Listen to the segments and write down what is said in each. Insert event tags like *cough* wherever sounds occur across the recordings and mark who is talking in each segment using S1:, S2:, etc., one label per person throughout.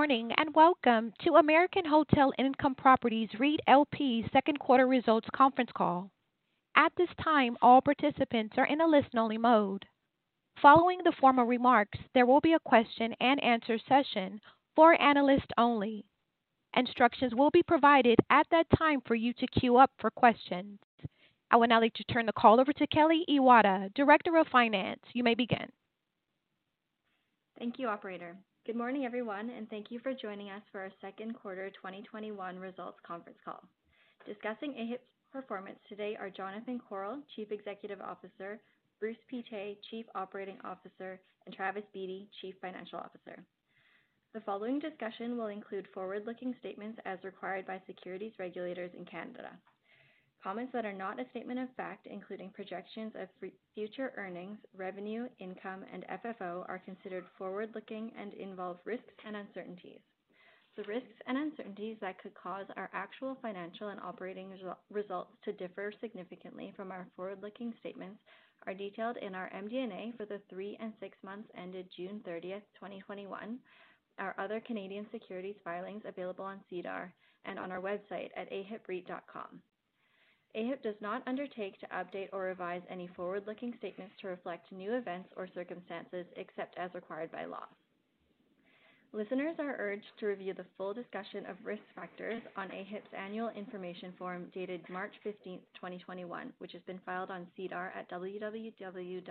S1: Morning, and welcome to American Hotel Income Properties REIT LP second quarter results conference call. At this time, all participants are in a listen-only mode. Following the formal remarks, there will be a question-and-answer session for analysts only. Instructions will be provided at that time for you to queue up for questions. I would now like to turn the call over to Kelly Iwata, Director of Finance. You may begin.
S2: Thank you, operator. Good morning, everyone, and thank you for joining us for our second quarter 2021 results conference call. Discussing AHIP's performance today are Jonathan Korol, Chief Executive Officer, Bruce Pittet, Chief Operating Officer, and Travis Beatty, Chief Financial Officer. The following discussion will include forward-looking statements as required by securities regulators in Canada. Comments that are not a statement of fact, including projections of future earnings, revenue, income, and FFO, are considered forward-looking and involve risks and uncertainties. The risks and uncertainties that could cause our actual financial and operating results to differ significantly from our forward-looking statements are detailed in our MD&A for the three and six months ended June 30th, 2021, our other Canadian securities filings available on SEDAR, and on our website at ahipreit.com. AHIP does not undertake to update or revise any forward-looking statements to reflect new events or circumstances except as required by law. Listeners are urged to review the full discussion of risk factors on AHIP's annual information form dated March 15, 2021, which has been filed on SEDAR at www.sedar.com.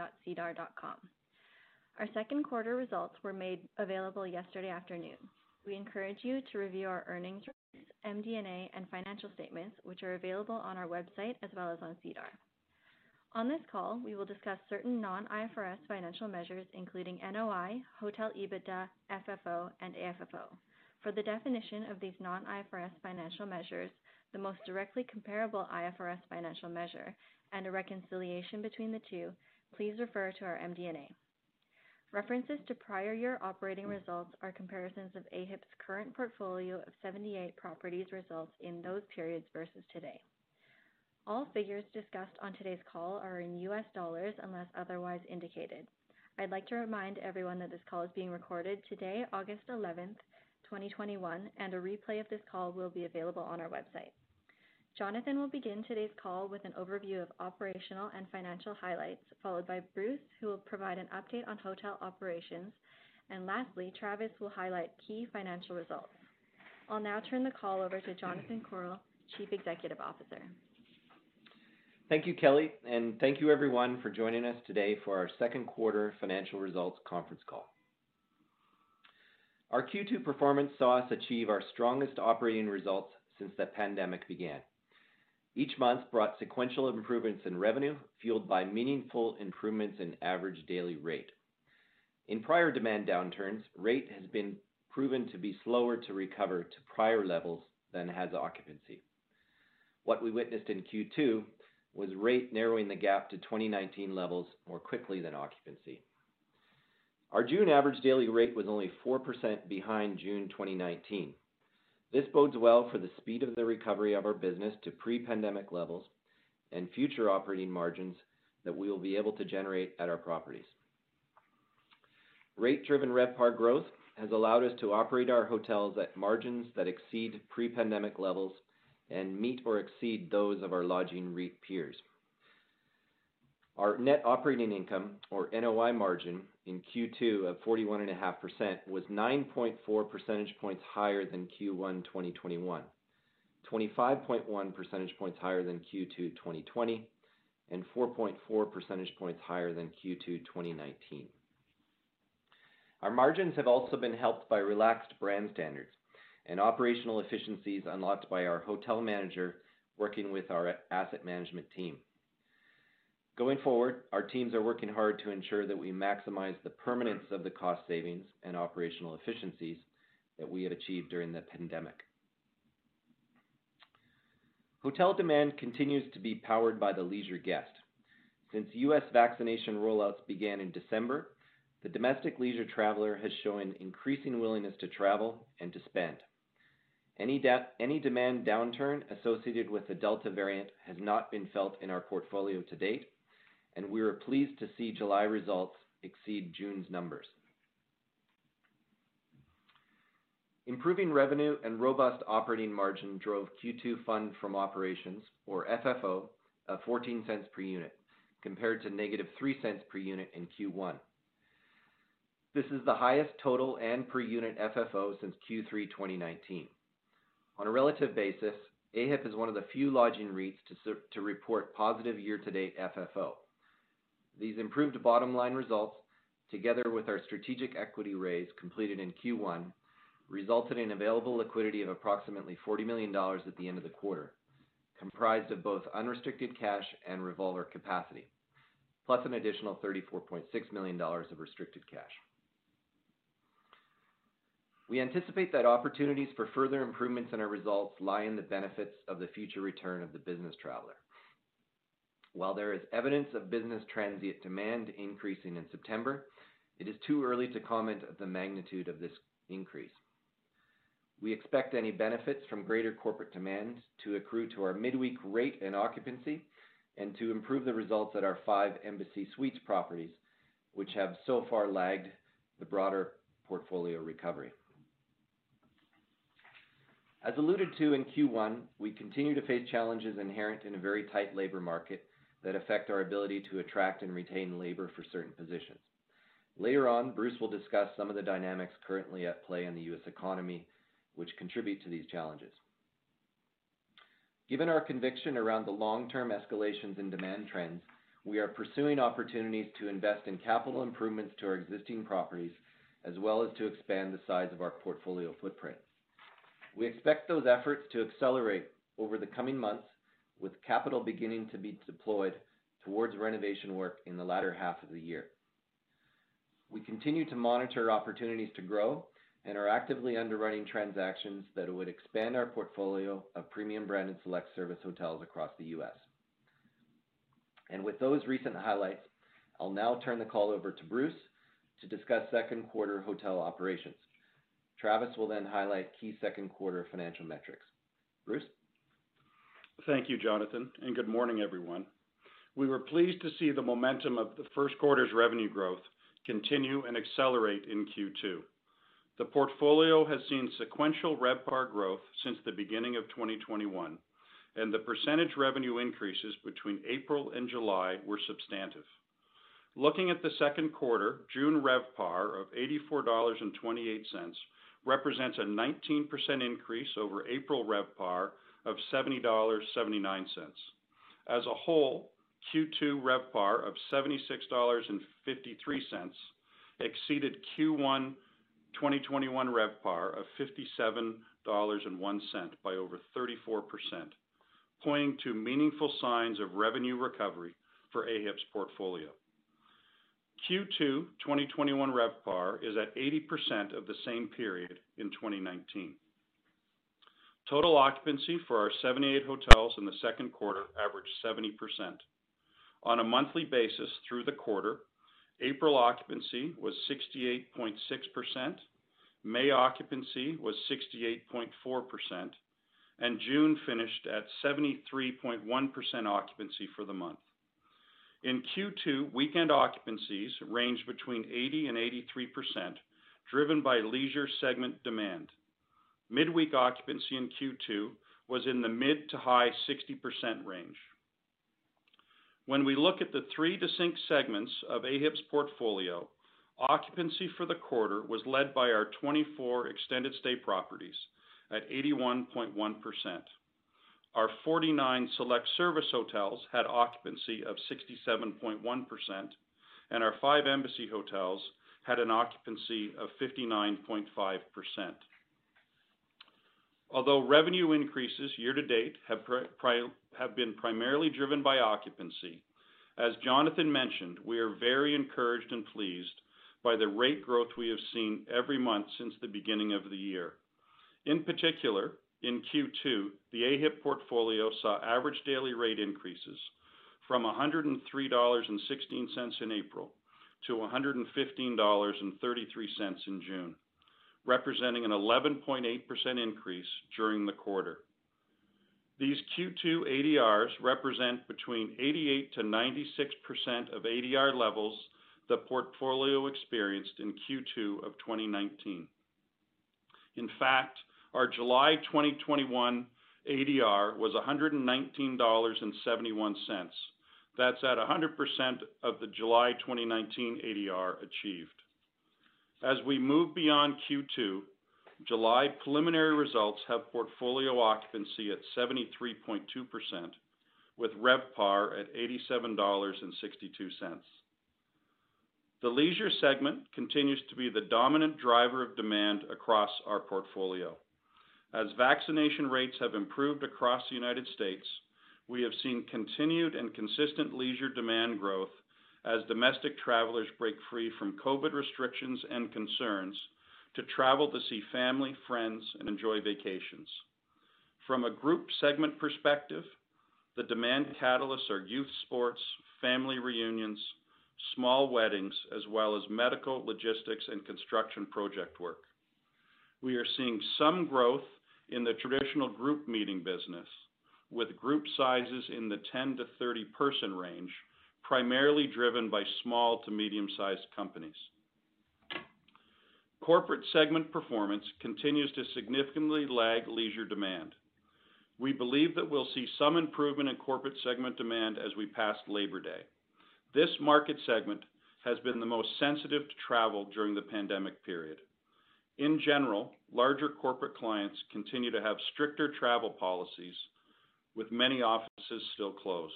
S2: Our second quarter results were made available yesterday afternoon. We encourage you to review our earnings MD&A, and financial statements, which are available on our website as well as on SEDAR. On this call, we will discuss certain non-IFRS financial measures, including NOI, hotel EBITDA, FFO, and AFFO. For the definition of these non-IFRS financial measures, the most directly comparable IFRS financial measure, and a reconciliation between the two, please refer to our MD&A. References to prior year operating results are comparisons of AHIP's current portfolio of 78 properties results in those periods versus today. All figures discussed on today's call are in US dollars unless otherwise indicated. I'd like to remind everyone that this call is being recorded today, August 11th, 2021, and a replay of this call will be available on our website. Jonathan will begin today's call with an overview of operational and financial highlights, followed by Bruce, who will provide an update on hotel operations. And lastly, Travis will highlight key financial results. I'll now turn the call over to Jonathan Korol, Chief Executive Officer.
S3: Thank you, Kelly, and thank you everyone for joining us today for our second quarter financial results conference call. Our Q2 performance saw us achieve our strongest operating results since the pandemic began. Each month brought sequential improvements in revenue, fueled by meaningful improvements in average daily rate. In prior demand downturns, rate has been proven to be slower to recover to prior levels than has occupancy. What we witnessed in Q2 was rate narrowing the gap to 2019 levels more quickly than occupancy. Our June average daily rate was only 4% behind June 2019. This bodes well for the speed of the recovery of our business to pre-pandemic levels and future operating margins that we will be able to generate at our properties. Rate-driven RevPAR growth has allowed us to operate our hotels at margins that exceed pre-pandemic levels and meet or exceed those of our lodging REIT peers. Our net operating income, or NOI margin, in Q2 of 41.5% was 9.4 percentage points higher than Q1 2021, 25.1 percentage points higher than Q2 2020, and 4.4 percentage points higher than Q2 2019. Our margins have also been helped by relaxed brand standards and operational efficiencies unlocked by our hotel manager working with our asset management team. Going forward, our teams are working hard to ensure that we maximize the permanence of the cost savings and operational efficiencies that we have achieved during the pandemic. Hotel demand continues to be powered by the leisure guest. Since U.S. vaccination rollouts began in December, the domestic leisure traveler has shown increasing willingness to travel and to spend. Any, demand downturn associated with the Delta variant has not been felt in our portfolio to date, and we are pleased to see July results exceed June's numbers. Improving revenue and robust operating margin drove Q2 fund from operations, or FFO, of 0.14 per unit, compared to negative 0.03 per unit in Q1. This is the highest total and per unit FFO since Q3 2019. On a relative basis, AHIP is one of the few lodging REITs to report positive year-to-date FFO. These improved bottom line results, together with our strategic equity raise completed in Q1, resulted in available liquidity of approximately 40 million dollars at the end of the quarter, comprised of both unrestricted cash and revolver capacity, plus an additional 34.6 million dollars of restricted cash. We anticipate that opportunities for further improvements in our results lie in the benefits of the future return of the business traveler. While there is evidence of business transient demand increasing in September, it is too early to comment on the magnitude of this increase. We expect any benefits from greater corporate demand to accrue to our midweek rate and occupancy and to improve the results at our five Embassy Suites properties, which have so far lagged the broader portfolio recovery. As alluded to in Q1, we continue to face challenges inherent in a very tight labor market that affect our ability to attract and retain labor for certain positions. Later on, Bruce will discuss some of the dynamics currently at play in the U.S. economy, which contribute to these challenges. Given our conviction around the long-term escalations in demand trends, we are pursuing opportunities to invest in capital improvements to our existing properties, as well as to expand the size of our portfolio footprint. We expect those efforts to accelerate over the coming months, with capital beginning to be deployed towards renovation work in the latter half of the year. We continue to monitor opportunities to grow and are actively underwriting transactions that would expand our portfolio of premium branded select service hotels across the U.S. And with those recent highlights, I'll now turn the call over to Bruce to discuss second quarter hotel operations. Travis will then highlight key second quarter financial metrics. Bruce?
S4: Thank you, Jonathan, and good morning, everyone. We were pleased to see the momentum of the first quarter's revenue growth continue and accelerate in Q2. The portfolio has seen sequential RevPAR growth since the beginning of 2021, and the percentage revenue increases between April and July were substantive. Looking at the second quarter, June RevPAR of $84.28 represents a 19% increase over April RevPAR of $70.79. As a whole, Q2 RevPAR of $76.53 exceeded Q1 2021 RevPAR of $57.01 by over 34%, pointing to meaningful signs of revenue recovery for AHIP's portfolio. Q2 2021 RevPAR is at 80% of the same period in 2019. Total occupancy for our 78 hotels in the second quarter averaged 70%. On a monthly basis through the quarter, April occupancy was 68.6%, May occupancy was 68.4%, and June finished at 73.1% occupancy for the month. In Q2, weekend occupancies ranged between 80 and 83%, driven by leisure segment demand. Midweek occupancy in Q2 was in the mid to high 60% range. When we look at the three distinct segments of AHIP's portfolio, occupancy for the quarter was led by our 24 extended stay properties at 81.1%. Our 49 select service hotels had occupancy of 67.1%, and our five Embassy hotels had an occupancy of 59.5%. Although revenue increases year to date have been primarily driven by occupancy, as Jonathan mentioned, we are very encouraged and pleased by the rate growth we have seen every month since the beginning of the year. In particular, in Q2, the AHIP portfolio saw average daily rate increases from $103.16 in April to $115.33 in June, representing an 11.8% increase during the quarter. These Q2 ADRs represent between 88%-96% of ADR levels the portfolio experienced in Q2 of 2019. In fact, our July 2021 ADR was $119.71. That's at 100% of the July 2019 ADR achieved. As we move beyond Q2, July preliminary results have portfolio occupancy at 73.2%, with RevPAR at $87.62. The leisure segment continues to be the dominant driver of demand across our portfolio. As vaccination rates have improved across the United States, we have seen continued and consistent leisure demand growth as domestic travelers break free from COVID restrictions and concerns to travel to see family, friends, and enjoy vacations. From a group segment perspective, the demand catalysts are youth sports, family reunions, small weddings, as well as medical, logistics, and construction project work. We are seeing some growth in the traditional group meeting business, with group sizes in the 10 to 30 person range, primarily driven by small to medium-sized companies. Corporate segment performance continues to significantly lag leisure demand. We believe that we'll see some improvement in corporate segment demand as we pass Labor Day. This market segment has been the most sensitive to travel during the pandemic period. In general, larger corporate clients continue to have stricter travel policies, with many offices still closed.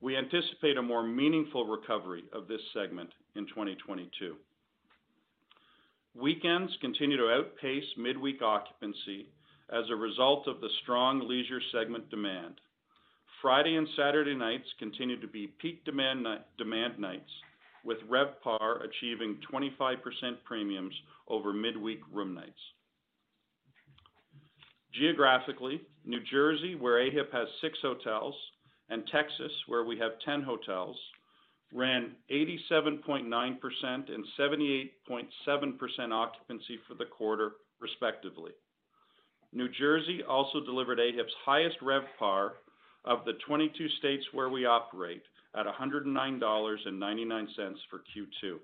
S4: We anticipate a more meaningful recovery of this segment in 2022. Weekends continue to outpace midweek occupancy as a result of the strong leisure segment demand. Friday and Saturday nights continue to be peak demand nights, with RevPAR achieving 25% premiums over midweek room nights. Geographically, New Jersey, where AHIP has six hotels, and Texas, where we have 10 hotels, ran 87.9% and 78.7% occupancy for the quarter, respectively. New Jersey also delivered AHIP's highest RevPAR of the 22 states where we operate at $109.99 for Q2.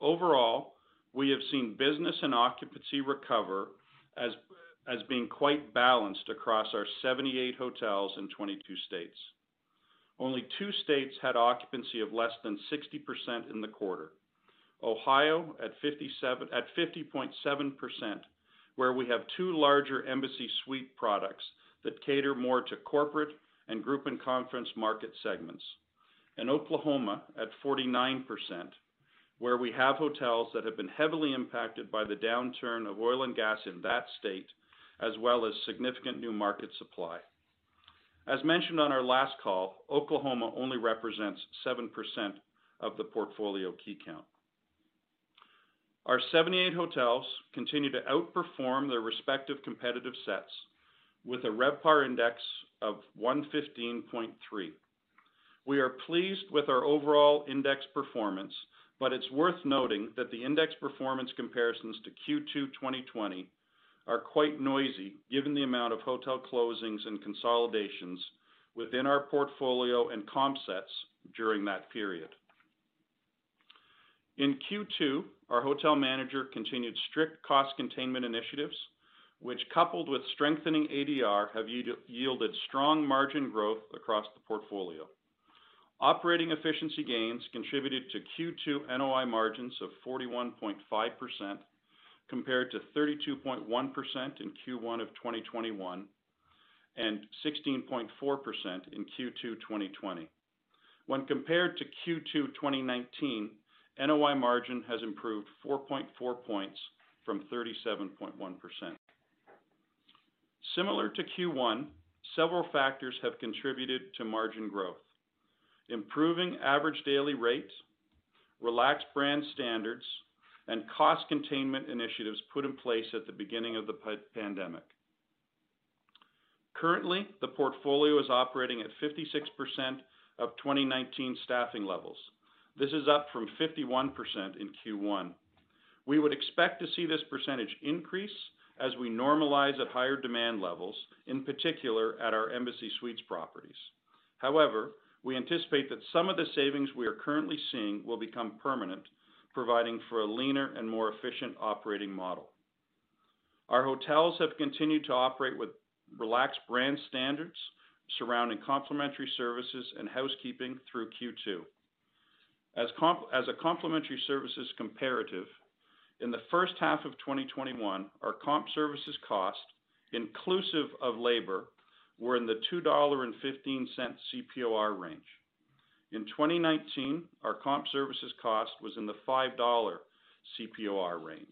S4: Overall, we have seen business and occupancy recover as being quite balanced across our 78 hotels in 22 states. Only two states had occupancy of less than 60% in the quarter. Ohio at 50.7%, where we have two larger Embassy Suites products that cater more to corporate and group and conference market segments. And Oklahoma at 49%, where we have hotels that have been heavily impacted by the downturn of oil and gas in that state, as well as significant new market supply. As mentioned on our last call, Oklahoma only represents 7% of the portfolio key count. Our 78 hotels continue to outperform their respective competitive sets with a RevPAR index of 115.3. We are pleased with our overall index performance, but it's worth noting that the index performance comparisons to Q2 2020 are quite noisy given the amount of hotel closings and consolidations within our portfolio and comp sets during that period. In Q2, our hotel manager continued strict cost containment initiatives, which, coupled with strengthening ADR, have yielded strong margin growth across the portfolio. Operating efficiency gains contributed to Q2 NOI margins of 41.5%, compared to 32.1% in Q1 of 2021 and 16.4% in Q2 2020. When compared to Q2 2019, NOI margin has improved 4.4 points from 37.1%. Similar to Q1, several factors have contributed to margin growth. Improving average daily rates, relaxed brand standards, and cost containment initiatives put in place at the beginning of the pandemic. Currently, the portfolio is operating at 56% of 2019 staffing levels. This is up from 51% in Q1. We would expect to see this percentage increase as we normalize at higher demand levels, in particular at our Embassy Suites properties. However, we anticipate that some of the savings we are currently seeing will become permanent, providing for a leaner and more efficient operating model. Our hotels have continued to operate with relaxed brand standards surrounding complimentary services and housekeeping through Q2. As a complimentary services comparative, in the first half of 2021, our comp services cost, inclusive of labor, were in the $2.15 CPOR range. In 2019, our comp services cost was in the $5 CPOR range.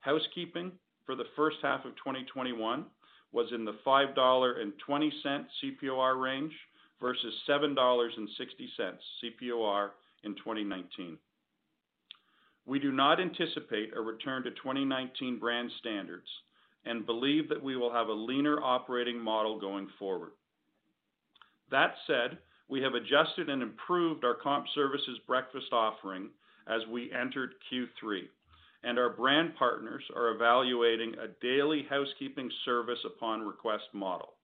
S4: Housekeeping for the first half of 2021 was in the $5.20 CPOR range versus $7.60 CPOR in 2019. We do not anticipate a return to 2019 brand standards and believe that we will have a leaner operating model going forward. That said, we have adjusted and improved our comp services breakfast offering as we entered Q3, and our brand partners are evaluating a daily housekeeping service upon request model,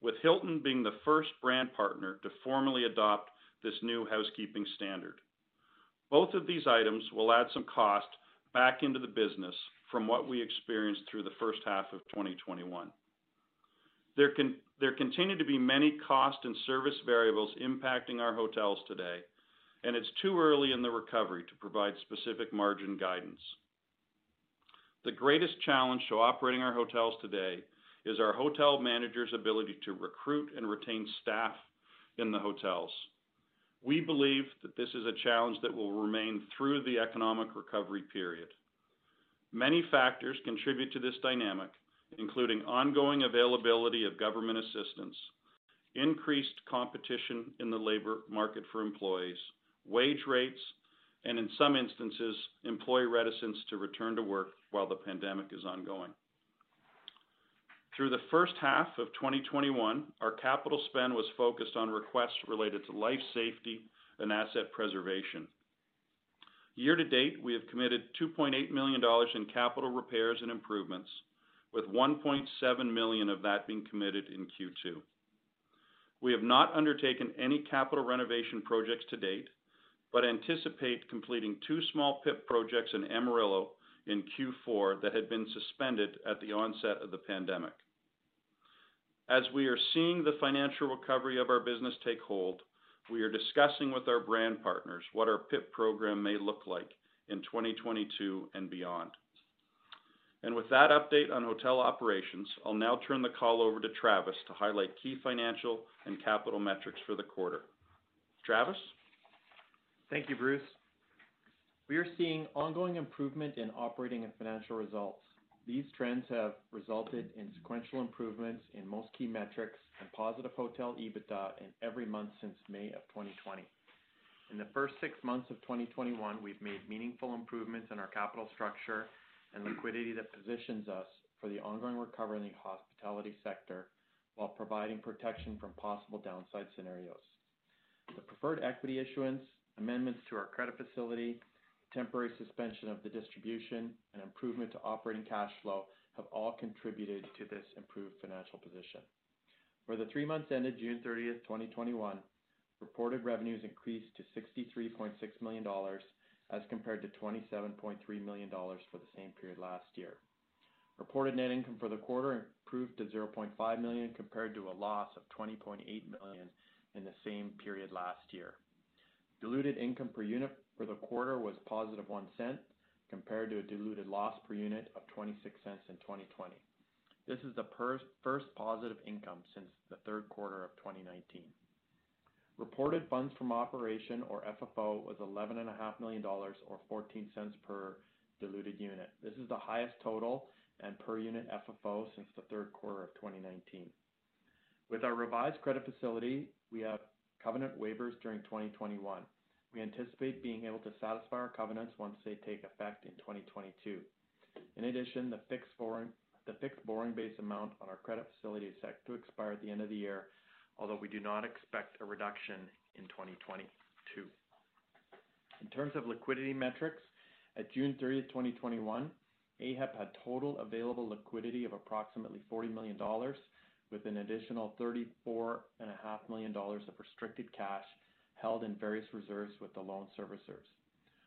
S4: with Hilton being the first brand partner to formally adopt this new housekeeping standard. Both of these items will add some cost back into the business from what we experienced through the first half of 2021. There continue to be many cost and service variables impacting our hotels today, and it's too early in the recovery to provide specific margin guidance. The greatest challenge to operating our hotels today is our hotel managers' ability to recruit and retain staff in the hotels. We believe that this is a challenge that will remain through the economic recovery period. Many factors contribute to this dynamic, including ongoing availability of government assistance, increased competition in the labor market for employees, wage rates, and in some instances, employee reticence to return to work while the pandemic is ongoing. Through the first half of 2021, our capital spend was focused on requests related to life safety and asset preservation. Year to date, we have committed $2.8 million in capital repairs and improvements, with 1.7 million of that being committed in Q2. We have not undertaken any capital renovation projects to date, but anticipate completing two small PIP projects in Amarillo in Q4 that had been suspended at the onset of the pandemic. As we are seeing the financial recovery of our business take hold, we are discussing with our brand partners what our PIP program may look like in 2022 and beyond. And with that update on hotel operations, I'll now turn the call over to Travis to highlight key financial and capital metrics for the quarter. Travis?
S5: Thank you, Bruce. We are seeing ongoing improvement in operating and financial results. These trends have resulted in sequential improvements in most key metrics and positive hotel EBITDA in every month since May of 2020. In the first six months of 2021, we've made meaningful improvements in our capital structure and liquidity that positions us for the ongoing recovery in the hospitality sector while providing protection from possible downside scenarios. The preferred equity issuance, amendments to our credit facility, temporary suspension of the distribution, and improvement to operating cash flow have all contributed to this improved financial position. For the three months ended June 30th, 2021, reported revenues increased to $63.6 million as compared to $27.3 million for the same period last year. Reported net income for the quarter improved to 0.5 million compared to a loss of 20.8 million in the same period last year. Diluted income per unit for the quarter was positive $0.01 compared to a diluted loss per unit of $0.26 in 2020. This is the first positive income since the third quarter of 2019. Reported funds from operation, or FFO, was $11.5 million, or $0.14 per diluted unit. This is the highest total and per unit FFO since the third quarter of 2019. With our revised credit facility, we have covenant waivers during 2021. We anticipate being able to satisfy our covenants once they take effect in 2022. In addition, the fixed borrowing base amount on our credit facility is set to expire at the end of the year, although we do not expect a reduction in 2022. In terms of liquidity metrics, at June 30, 2021, AHIP had total available liquidity of approximately 40 million dollars, with an additional 34.5 million dollars of restricted cash held in various reserves with the loan servicers.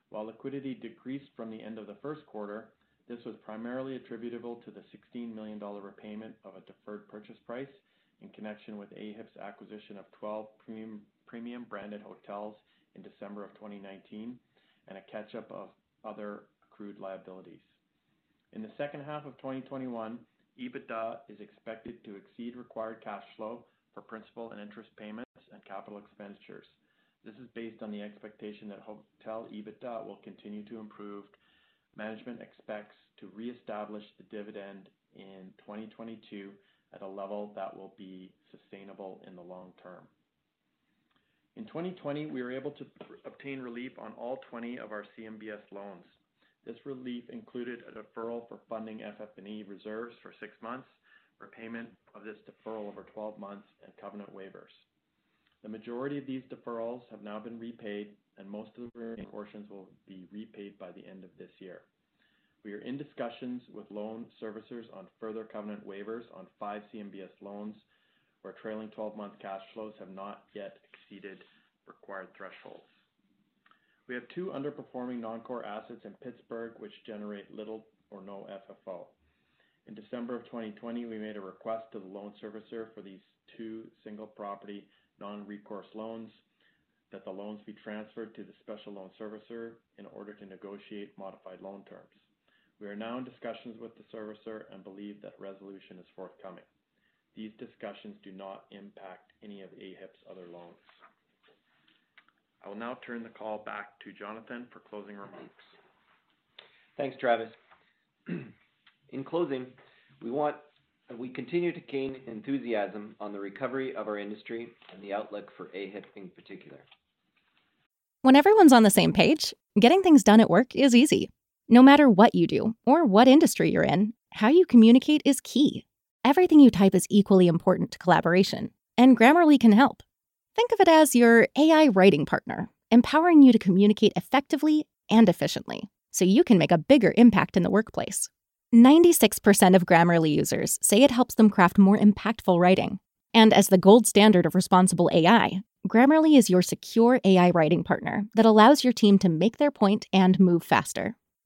S5: While liquidity decreased from the end of the first quarter, this was primarily attributable to the 16 million dollar repayment of a deferred purchase price in connection with AHIP's acquisition of 12 premium branded hotels in December of 2019, and a catch-up of other accrued liabilities. In the second half of 2021, EBITDA is expected to exceed required cash flow for principal and interest payments and capital expenditures. This is based on the expectation that hotel EBITDA will continue to improve. Management expects to reestablish the dividend in 2022 at a level that will be sustainable in the long term. In 2020, we were able to obtain relief on all 20 of our CMBS loans. This relief included a deferral for funding FF&E reserves for six months, repayment of this deferral over 12 months, and covenant waivers. The majority of these deferrals have now been repaid, and most of the remaining portions will be repaid by the end of this year. We are in discussions with loan servicers on further covenant waivers on five CMBS loans, where trailing 12-month cash flows have not yet exceeded required thresholds. We have two underperforming non-core assets in Pittsburgh, which generate little or no FFO. In December of 2020, we made a request to the loan servicer for these two single property non-recourse loans that the loans be transferred to the special loan servicer in order to negotiate modified loan terms. We are now in discussions with the servicer and believe that resolution is forthcoming. These discussions do not impact any of AHIP's other loans. I will now turn the call back to Jonathan for closing remarks.
S3: Thanks, Travis. In closing, we want we continue to gain enthusiasm on the recovery of our industry and the outlook for AHIP in particular.
S6: When everyone's on the same page, getting things done at work is easy. No matter what you do or what industry you're in, how you communicate is key. Everything you type is equally important to collaboration, and Grammarly can help. Think of it as your AI writing partner, empowering you to communicate effectively and efficiently so you can make a bigger impact in the workplace. 96% of Grammarly users say it helps them craft more impactful writing. And as the gold standard of responsible AI, Grammarly is your secure AI writing partner that allows your team to make their point and move faster.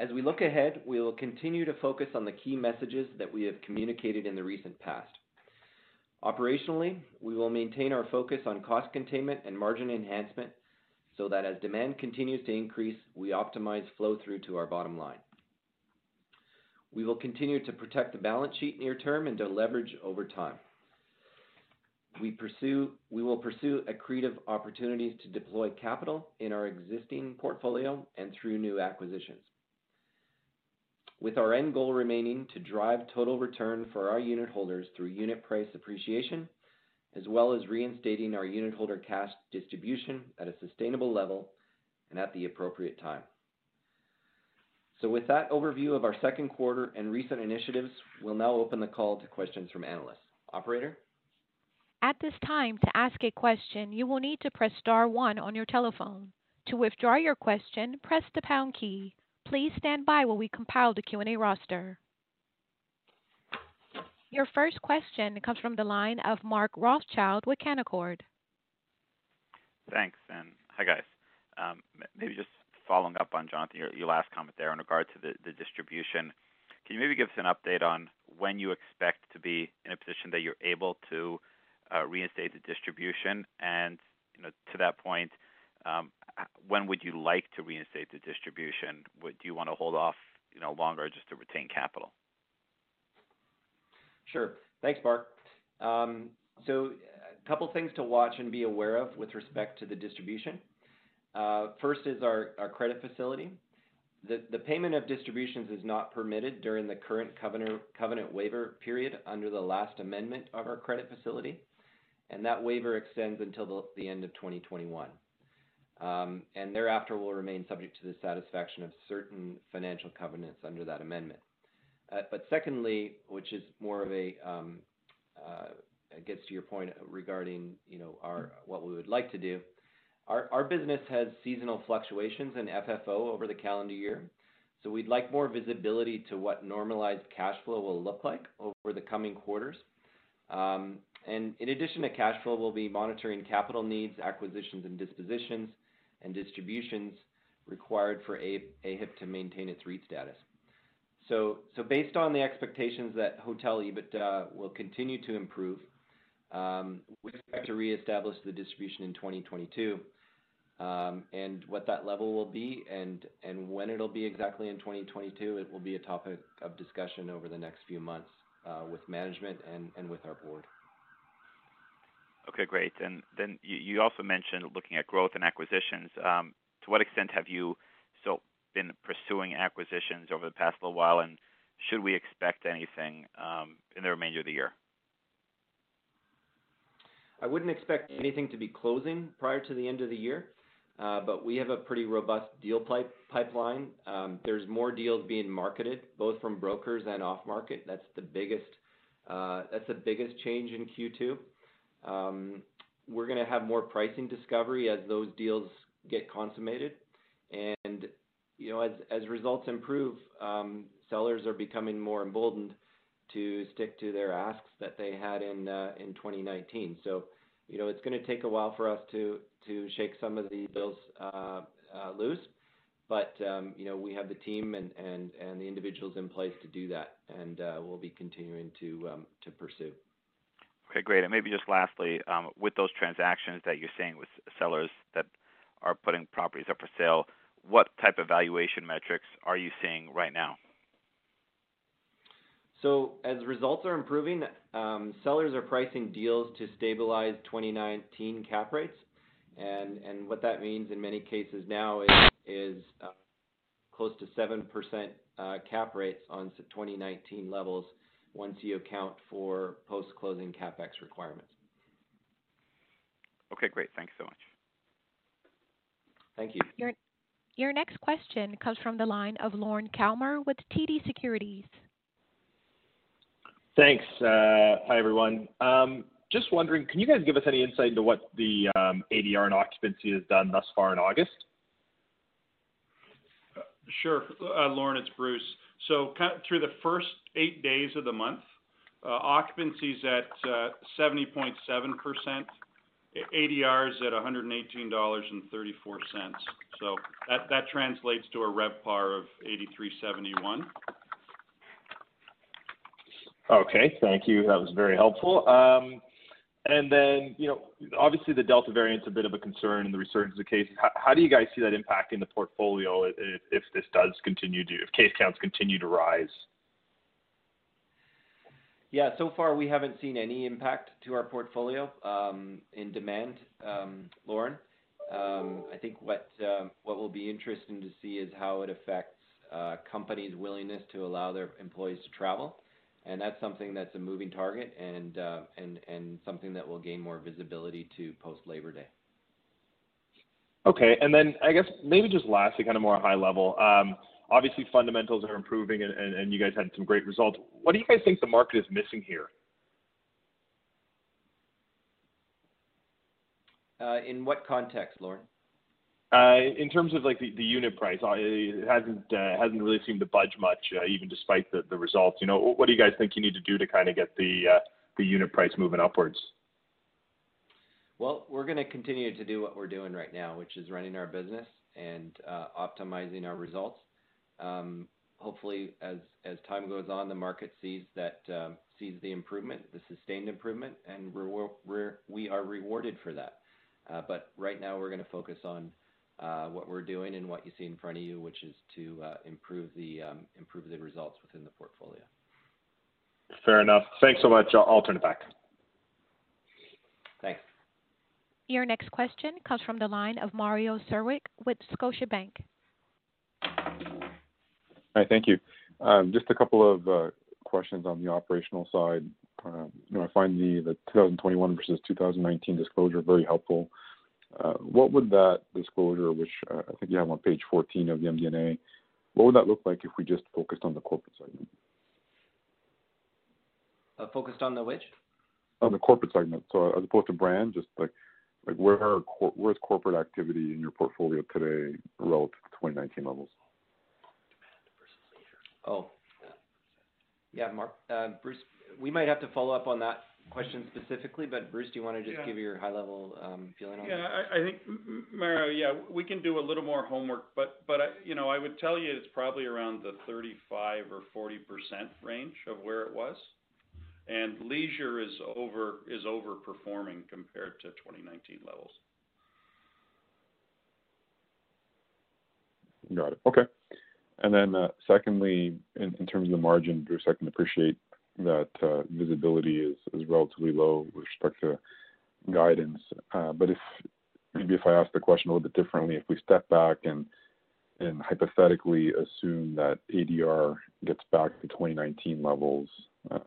S3: As we look ahead, we will continue to focus on the key messages that we have communicated in the recent past. Operationally, we will maintain our focus on cost containment and margin enhancement so that as demand continues to increase, we optimize flow through to our bottom line. We will continue to protect the balance sheet near term and to leverage over time. We will pursue accretive opportunities to deploy capital in our existing portfolio and through new acquisitions. With our end goal remaining to drive total return for our unitholders through unit price appreciation, as well as reinstating our unitholder cash distribution at a sustainable level and at the appropriate time. So with that overview of our second quarter and recent initiatives, we'll now open the call to questions from analysts. Operator?
S1: At this time, to ask a question, you will need to press star one on your telephone. To withdraw your question, press the pound key. Please stand by while we compile the Q&A roster. Your first question comes from the line of Mark Rothschild with Canaccord.
S7: Thanks, and hi, guys. Um, maybe just following up on, Jonathan, your last comment there in regard to the distribution. Can you maybe give us an update on when you expect to be in a position that you're able to uh, reinstate the distribution? And you know, to that point, um, when would you like to reinstate the distribution? Do you want to hold off, you know, longer just to retain capital?
S3: Sure. Thanks, Mark. Um, so a couple things to watch and be aware of with respect to the distribution. Uh, first is our credit facility. The payment of distributions is not permitted during the current covenant waiver period under the last amendment of our credit facility, and that waiver extends until the end of 2021. Um, and thereafter, will remain subject to the satisfaction of certain financial covenants under that amendment. Uh, but secondly, which is more of a um, uh, gets to your point regarding, you know, our what we would like to do. Our our business has seasonal fluctuations in FFO over the calendar year, so we'd like more visibility to what normalized cash flow will look like over the coming quarters. Um, and in addition to cash flow, we'll be monitoring capital needs, acquisitions and dispositions, and distributions required for AHIP to maintain its REIT status. So based on the expectations that hotel EBITDA will continue to improve, um, we expect to reestablish the distribution in 2022. Um, and what that level will be and when it'll be exactly in 2022, it will be a topic of discussion over the next few months uh, with management and with our board.
S7: Okay, great. And then you also mentioned looking at growth and acquisitions. Um, to what extent have you still been pursuing acquisitions over the past little while, and should we expect anything um, in the remainder of the year?
S3: I wouldn't expect anything to be closing prior to the end of the year, uh, but we have a pretty robust deal pipeline. Um, there's more deals being marketed, both from brokers and off market. That's the biggest uh that's the biggest change in Q2. Um, we're gonna have more pricing discovery as those deals get consummated. And, you know, as results improve, um, sellers are becoming more emboldened to stick to their asks that they had in uh, 2019. So, you know, it's gonna take a while for us to shake some of these deals uh, uh, loose. But, um, you know, we have the team and the individuals in place to do that, and we'll be continuing to pursue.
S7: Okay, great. And maybe just lastly, um, with those transactions that you're seeing with sellers that are putting properties up for sale, what type of valuation metrics are you seeing right now?
S3: So as results are improving, um, sellers are pricing deals to stabilize 2019 cap rates. And what that means in many cases now is uh, close to 7% uh, cap rates on 2019 levels, once you account for post-closing CapEx requirements.
S7: Okay, great. Thanks so much.
S3: Thank you.
S1: Your next question comes from the line of Lorne Kalmar with TD Securities.
S8: Thanks. Hi, everyone. Um, just wondering, can you guys give us any insight into what the um, ADR and occupancy has done thus far in August?
S4: Sure. Uh, Lorne, it's Bruce. So through the first eight days of the month, uh, occupancy is at 70.7%. ADR is at 118.34 dollars. So that translates to a RevPAR of 83.71.
S8: Okay, thank you. That was very helpful. Um, And then, you know, obviously, the Delta variant is a bit of a concern in the resurgence of cases. How do you guys see that impacting the portfolio if this does continue to, if case counts continue to rise?
S3: Yeah, so far, we haven't seen any impact to our portfolio um, in demand, um, Lorne. Um, I think what will be interesting to see is how it affects uh, companies' willingness to allow their employees to travel. And that's something that's a moving target and uh, and and something that will gain more visibility to post-Labor Day.
S8: Okay. And then I guess maybe just lastly, kind of more high level. Um, obviously, fundamentals are improving and and you guys had some great results. What do you guys think the market is missing here?
S3: Uh, in what context, Lorne?
S8: Uh, in terms of, like, the unit price. Uh, it uh, hasn't really seemed to budge much, even despite the results. You know, what do you guys think you need to do to kind of get the unit price moving upwards?
S3: Well, we're gonna continue to do what we're doing right now, which is running our business and optimizing our results. Um, hopefully, as time goes on, the market sees um, the improvement, the sustained improvement, and we are rewarded for that. But right now, we're gonna focus on uh, what we're doing and what you see in front of you, which is to uh, improve the um, improve the results within the portfolio.
S8: Fair enough. Thanks so much. I'll, I'll turn it back.
S3: Thanks.
S1: Your next question comes from the line of Mario Saric with Scotiabank.
S9: Hi, thank you. Um, just a couple of uh, questions on the operational side. Um, you know, I find the, the 2021 versus 2019 disclosure very helpful. Uh, what would that disclosure, which uh, I think you have on page 14 of the MD&A, what would that look like if we just focused on the corporate segment?
S3: Uh, focused on the which?
S9: On the corporate segment. So as opposed to brand, just like like where are where's corporate activity in your portfolio today relative to 2019 levels?
S3: Oh, yeah, Mark, Bruce, we might have to follow up on that question specifically, but Bruce, do you want to just
S4: Yeah.
S3: give your high-level um, feeling on
S4: Yeah,
S3: that?
S4: I, I think, M- M- Mario, yeah, we can do a little more homework, but, but I, you know, I would tell you it's probably around the thirty-five or forty percent range of where it was. And leisure is over, is overperforming compared to twenty nineteen levels.
S9: Got it. Okay. And then, uh, secondly, in, in terms of the margin, Bruce, I can appreciate that uh, visibility is, is relatively low with respect to guidance. Uh, but if maybe if I ask the question a little bit differently, if we step back and and hypothetically assume that ADR gets back to 2019 levels, uh,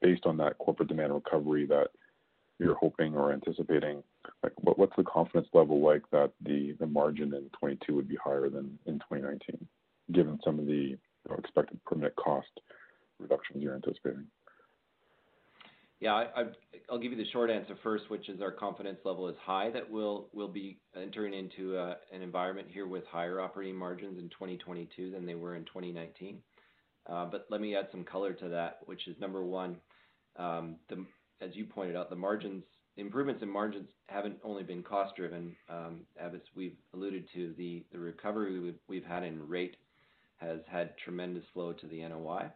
S9: based on that corporate demand recovery that you're hoping or anticipating, like what, what's the confidence level like that the, the margin in 22 would be higher than in 2019, given some of the you know, expected permanent cost reductions you're anticipating?
S3: Yeah, I'll give you the short answer first, which is our confidence level is high that we'll be entering into an environment here with higher operating margins in 2022 than they were in 2019. Uh, but let me add some color to that, which is number one, um, as you pointed out, the margins improvements in margins haven't only been cost driven. Um, as we've alluded to, the recovery we've had in rate has had tremendous flow to the NOI.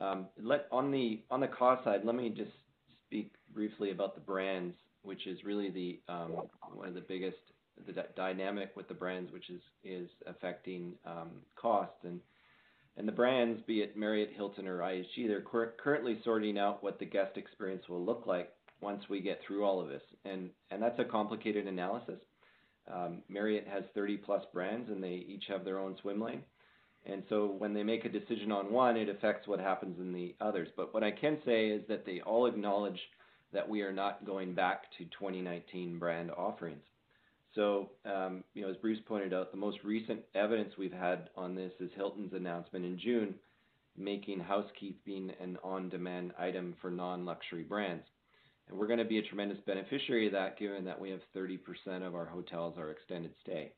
S3: Um, on the cost side, let me just speak briefly about the brands, which is really um, one of the biggest dynamic with the brands, which is affecting um, cost the brands, be it Marriott, Hilton, or IHG, they're currently sorting out what the guest experience will look like once we get through all of this, that's a complicated analysis. Marriott has 30 plus brands, and they each have their own swim lane. And so when they make a decision on one, it affects what happens in the others. But what I can say is that they all acknowledge that we are not going back to 2019 brand offerings. So, um, you know, as Bruce pointed out, the most recent evidence we've had on this is Hilton's announcement in June, making housekeeping an on-demand item for non-luxury brands. And we're going to be a tremendous beneficiary of that, given that we have 30% of our hotels are extended stay.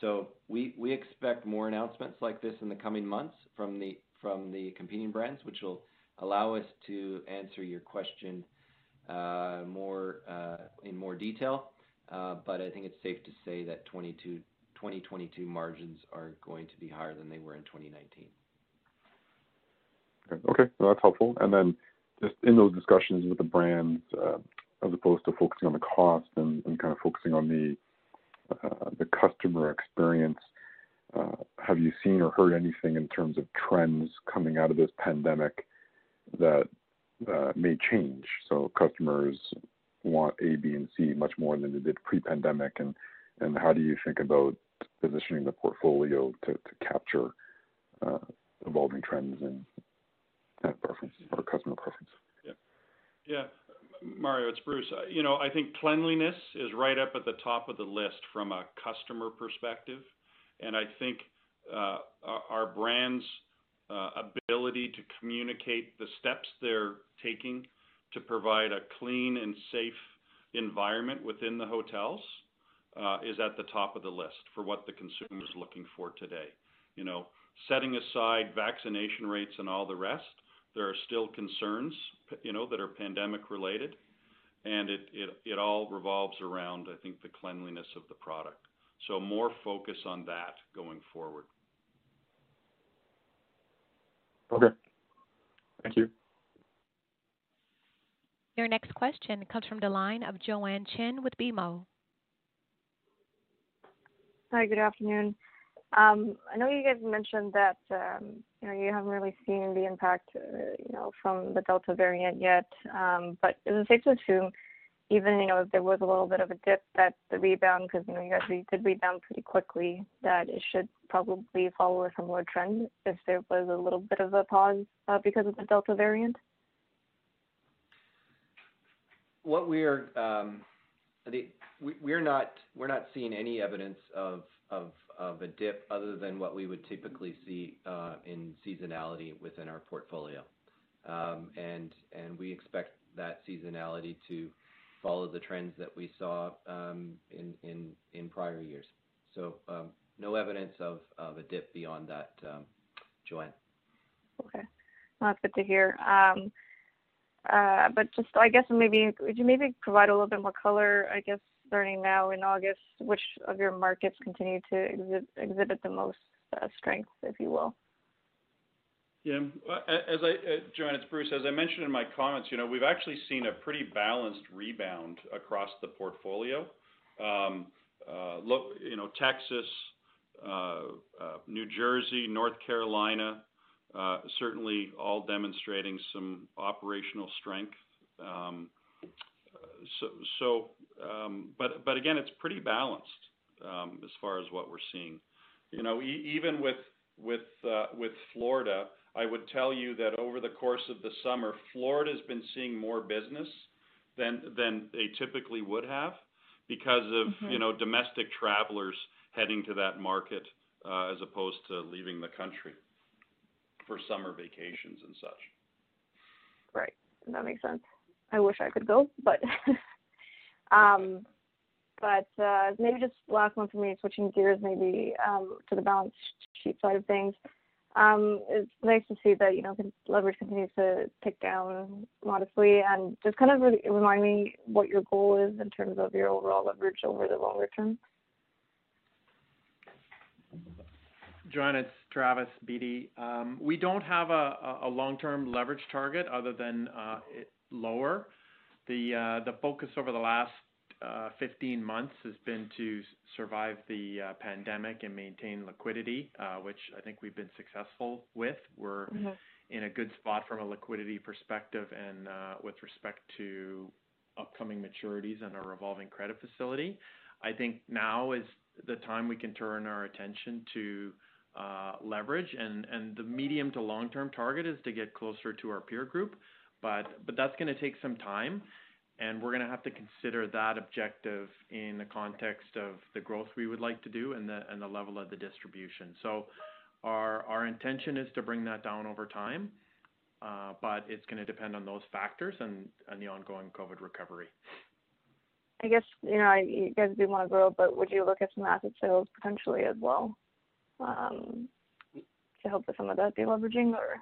S3: So we expect more announcements like this in the coming months from the competing brands, which will allow us to answer your question uh, more uh, in more detail. Uh, but I think it's safe to say that 22, 2022 margins are going to be higher than they were in 2019.
S9: Okay, well, that's helpful. And then just in those discussions with the brands, as opposed to focusing on the cost and, kind of focusing on the the customer experience. Uh, have you seen or heard anything in terms of trends coming out of this pandemic that uh, may change? So customers want A, B, and C much more than they did pre-pandemic, and and how do you think about positioning the portfolio to, capture uh, evolving trends in that preference or customer preference?
S4: Yeah. Mario, it's Bruce. Uh, you know, I think cleanliness is right up at the top of the list from a customer perspective. And I think uh, our brand's uh, ability to communicate the steps they're taking to provide a clean and safe environment within the hotels is at the top of the list for what the consumer is looking for today. You know, setting aside vaccination rates and all the rest, there are still concerns, you know, that are pandemic related, and it, it, it all revolves around, I think, the cleanliness of the product. So more focus on that going forward.
S9: Okay. Thank you.
S1: Your next question comes from the line of Joanne Chen with BMO.
S10: Hi, good afternoon. Um, I know you guys mentioned that um, you know you haven't really seen the impact, uh, you know, from the Delta variant yet. Um, but is it safe to assume, even you know, if there was a little bit of a dip, that the rebound, because you know you guys did rebound pretty quickly, that it should probably follow a similar trend if there was a little bit of a pause uh, because of the Delta variant?
S3: What we're the, we, we're not we're not seeing any evidence of of a dip other than what we would typically see uh, in seasonality within our portfolio. Um, and we expect that seasonality to follow the trends that we saw um, in, prior years. So um, no evidence of, a dip beyond that, Joanne.
S10: Okay, that's good to hear. Uh, but just I guess maybe could you maybe provide a little bit more color? I guess starting now in August, which of your markets continue to exhibit, exhibit the most uh, strength, if you will?
S4: Yeah. As I, uh, Joanne, it's Bruce. As I mentioned in my comments, you know, we've actually seen a pretty balanced rebound across the portfolio. Um, uh, look, you know, Texas, uh, New Jersey, North Carolina, certainly all demonstrating some operational strength. Um, so, um, but again, it's pretty balanced as far as what we're seeing. You know, even with Florida, I would tell you that over the course of the summer, Florida's been seeing more business than they typically would have because of, mm-hmm. you know, domestic travelers heading to that market, uh, as opposed to leaving the country for summer vacations and such.
S10: Right. That makes sense. I wish I could go, but *laughs* um, but uh, maybe just last one for me, switching gears maybe um, to the balance sheet side of things. Um, it's nice to see that, you know, leverage continues to tick down modestly. And just kind of re- remind me what your goal is in terms of your overall leverage over the longer term.
S5: Joanne, it's Travis Beatty. Um, we don't have a, a long-term leverage target other than uh, lower. The uh, the focus over the last uh, 15 months has been to survive the uh, pandemic and maintain liquidity, uh, which I think we've been successful with. We're mm-hmm. in a good spot from a liquidity perspective and uh, with respect to upcoming maturities and our revolving credit facility. I think now is the time we can turn our attention to uh, leverage, and, and the medium to long-term target is to get closer to our peer group, but but that's going to take some time and we're going to have to consider that objective in the context of the growth we would like to do and the and the level of the distribution. So our our intention is to bring that down over time, uh, but it's going to depend on those factors and, and the ongoing COVID recovery.
S10: I guess you know you guys do want to grow, but would you look at some asset sales potentially as well um, to help with some of that deleveraging, or?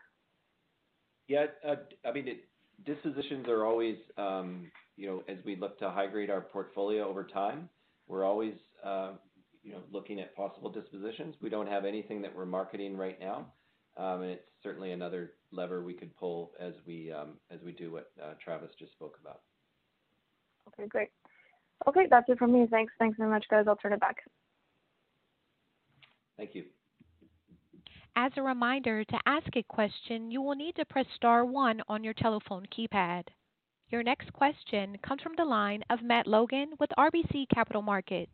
S3: Yeah, uh, I mean, it, dispositions are always um, you know, as we look to high grade our portfolio over time, we're always, uh, you know, looking at possible dispositions. We don't have anything that we're marketing right now, um, and it's certainly another lever we could pull as we um, as we do what uh, Travis just spoke about.
S10: Okay, great. Okay, that's it from me. Thanks. Thanks very much, guys. I'll turn it back.
S3: Thank you.
S1: As a reminder, to ask a question, you will need to press star one on your telephone keypad. Your next question comes from the line of Matt Logan with RBC Capital Markets.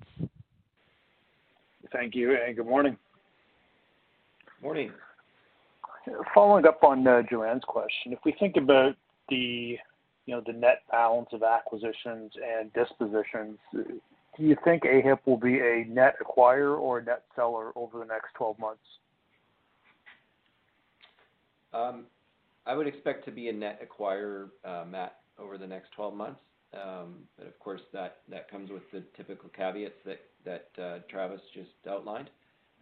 S11: Thank you, and good morning.
S3: Morning.
S11: Following up on uh, Joanne's question, if we think about the, you know, the net balance of acquisitions and dispositions, do you think AHIP will be a net acquirer or a net seller over the next 12 months?
S3: Um, I would expect to be a net acquirer, uh, Matt over the next 12 months. Um, but of course, that, that comes with the typical caveats that, that uh, Travis just outlined.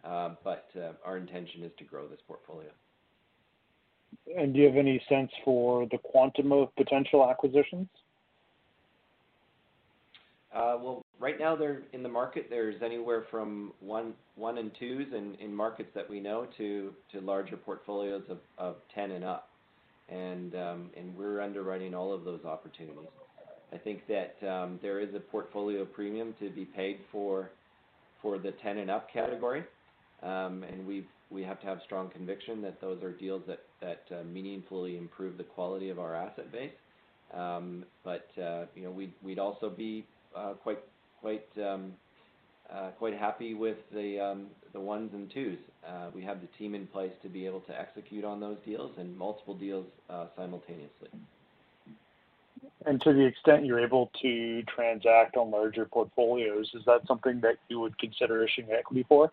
S3: Uh, but uh, our intention is to grow this portfolio.
S11: And do you have any sense for the quantum of potential acquisitions?
S3: Uh, well, right now they're in the market. There's anywhere from one, one and twos in, in markets that we know to, to larger portfolios of, of 10 and up and um, and we're underwriting all of those opportunities. I think that um, there is a portfolio premium to be paid for for the 10 and up category. Um, and we we have to have strong conviction that those are deals that that uh, meaningfully improve the quality of our asset base. Um, but uh, you know, we'd we'd also be uh, quite quite um, uh, quite happy with the um, the ones and twos. Uh, we have the team in place to be able to execute on those deals and multiple deals uh, simultaneously.
S11: And to the extent you're able to transact on larger portfolios, is that something that you would consider issuing equity for?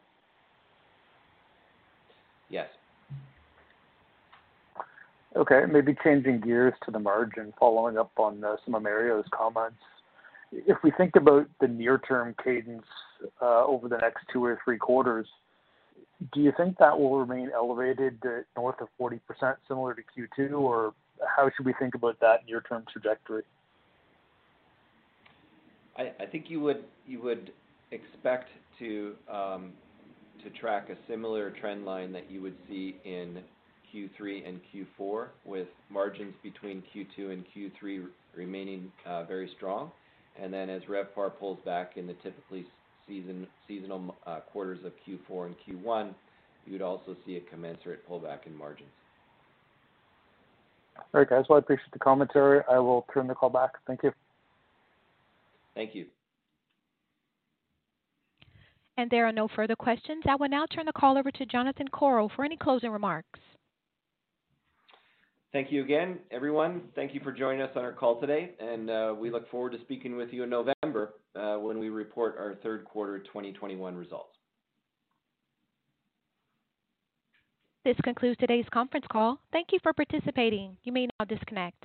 S3: Yes.
S11: Okay, maybe changing gears to the margin, following up on uh, some of Mario's comments. If we think about the near-term cadence uh, over the next two or three quarters, do you think that will remain elevated north of 40%, similar to Q2, or how should we think about that near-term trajectory?
S3: I, think you would you would expect to um, to track a similar trend line that you would see in Q3 and Q4, with margins between Q2 and Q3 remaining uh, very strong. And then As RevPAR pulls back in the typically seasonal uh, quarters of Q4 and Q1, you would also see a commensurate pullback in margins.
S11: All right, guys. Well, I appreciate the commentary. I will turn the call back. Thank you.
S3: Thank you.
S1: And There are no further questions. I will now turn the call over to Jonathan Korol for any closing remarks.
S3: Thank you again, everyone. Thank you for joining us on our call today, and uh, we look forward to speaking with you in November uh, when we report our third quarter 2021 results.
S1: This concludes today's conference call. Thank you for participating. You may now disconnect.